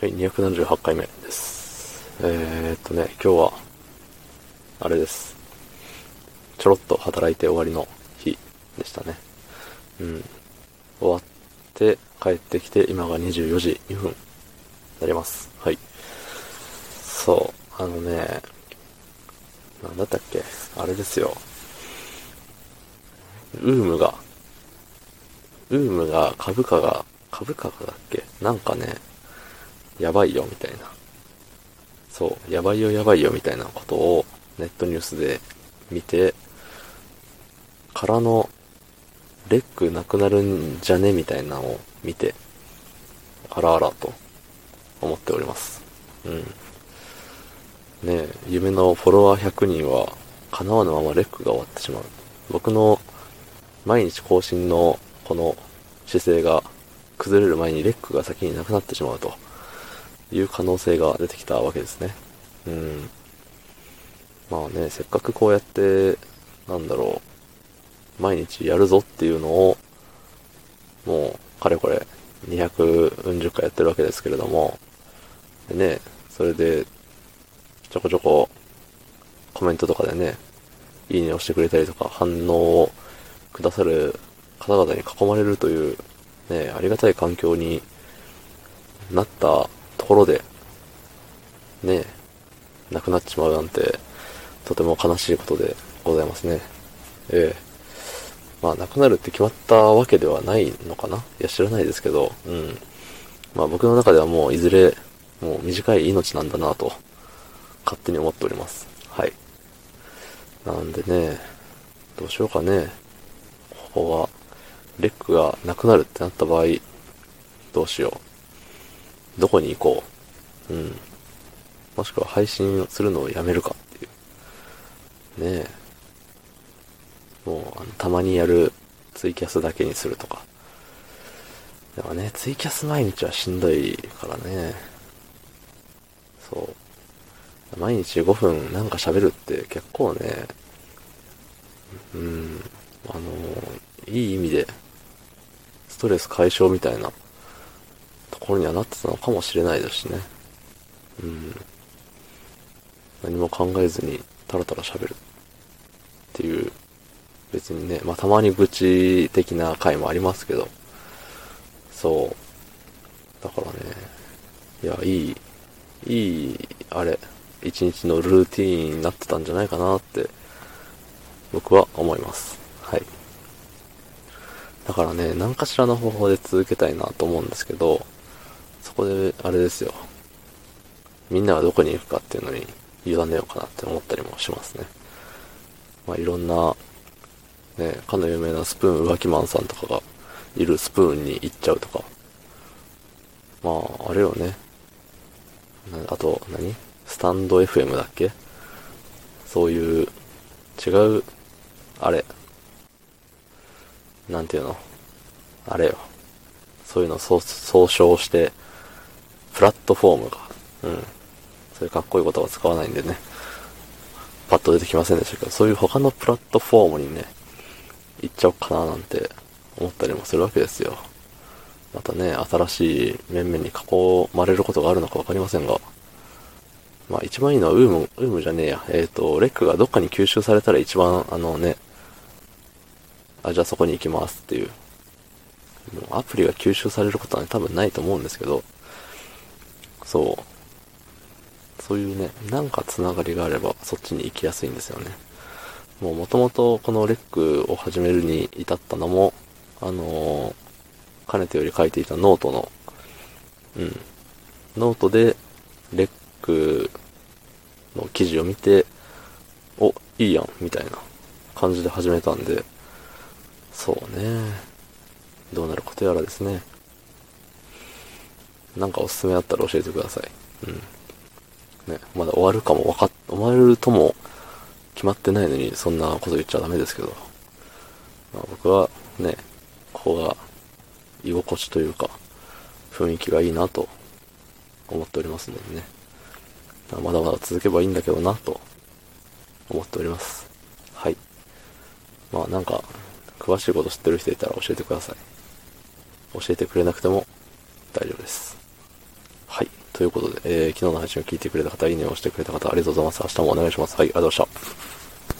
はい、278回目です。えー、っとね、今日は、あれです。ちょろっと働いて終わりの日でしたね。うん。終わって、帰ってきて、今が24時2分に、なります。はい。そう、あのね、なんだったっけ？あれですよ。ウームが、ウームが株価が、株価がだっけ？なんかね、やばいよみたいな。そう、やばいよやばいよみたいなことをネットニュースで見て、からの、レックなくなるんじゃね？みたいなのを見て、あらあらと思っております。うん。ねえ、夢のフォロワー100人は叶わぬままレックが終わってしまう。僕の毎日更新のこの姿勢が崩れる前にレックが先になくなってしまうという可能性が出てきたわけですね。うん。まあね、せっかくこうやって、なんだろう、毎日やるぞっていうのを、もう、かれこれ、200回やってるわけですけれども、でね、それで、ちょこちょこ、コメントとかでね、いいねをしてくれたりとか、反応をくださる方々に囲まれるという、ね、ありがたい環境になったところで、ね、亡くなっちまうなんて、とても悲しいことでございますね。ええまあ、亡くなるって決まったわけではないのかな？いや、知らないですけど、うん。まあ、僕の中ではもう、いずれ、もう短い命なんだなと、勝手に思っております。はい。なんでね、どうしようかね。ここが、レックがなくなるってなった場合、どうしよう。どこに行こう。うん。もしくは配信するのをやめるかっていう。ねえ。もう、あの、たまにやるツイキャスだけにするとか。でもね、ツイキャス毎日はしんどいからね。そう。毎日5分なんか喋るって結構ね、うん、あの、いい意味で、ストレス解消みたいなところにはなってたのかもしれないですしね。うん。何も考えずにタラタラ喋るっていう、別にね、まあたまに愚痴的な回もありますけど、そう。だからね、いや、いい、いい、あれ、一日のルーティーンになってたんじゃないかなって、僕は思います。はい。だからね、何かしらの方法で続けたいなと思うんですけど、そこで、あれですよ。みんながどこに行くかっていうのに委ねようかなって思ったりもしますね。まあ、いろんな、ね、かの有名なスプーン浮気マンさんとかがいるスプーンに行っちゃうとか。まあ、あれよね。あと、何？スタンド FM だっけ？そういう、違う、あれ。なんていうの？あれよ。そういうのを総称して、プラットフォームが。うん。そういうかっこいい言葉使わないんでね。パッと出てきませんでしたけど、そういう他のプラットフォームにね、行っちゃおうかななんて思ったりもするわけですよ。またね、新しい面々に囲まれることがあるのかわかりませんが。まあ一番いいのはウーム、ウームじゃねえや。えっ、と、レックがどっかに吸収されたら一番、あのね、あ、じゃあそこに行きますっていう。もうアプリが吸収されることは、ね、多分ないと思うんですけど、そう。そういうね、なんかつながりがあればそっちに行きやすいんですよね。もう元々このレックを始めるに至ったのも、あのーかねてより書いていたノートの、うん、ノートでレックの記事を見て、お、いいやん、みたいな感じで始めたんで、そうね。どうなることやらですね。なんかおすすめあったら教えてください。うん。ね、まだ終わるかもわかっ、終わるとも決まってないのにそんなこと言っちゃダメですけど。まあ、僕はね、ここが居心地というか、雰囲気がいいなと思っておりますのでね。まだまだ続けばいいんだけどなと思っております。はい。まあなんか、詳しいこと知ってる人いたら教えてください。教えてくれなくても大丈夫です。はい。ということで、えー、昨日の配信を聞いてくれた方、いいねを押してくれた方、ありがとうございます。明日もお願いします。はい、ありがとうございました。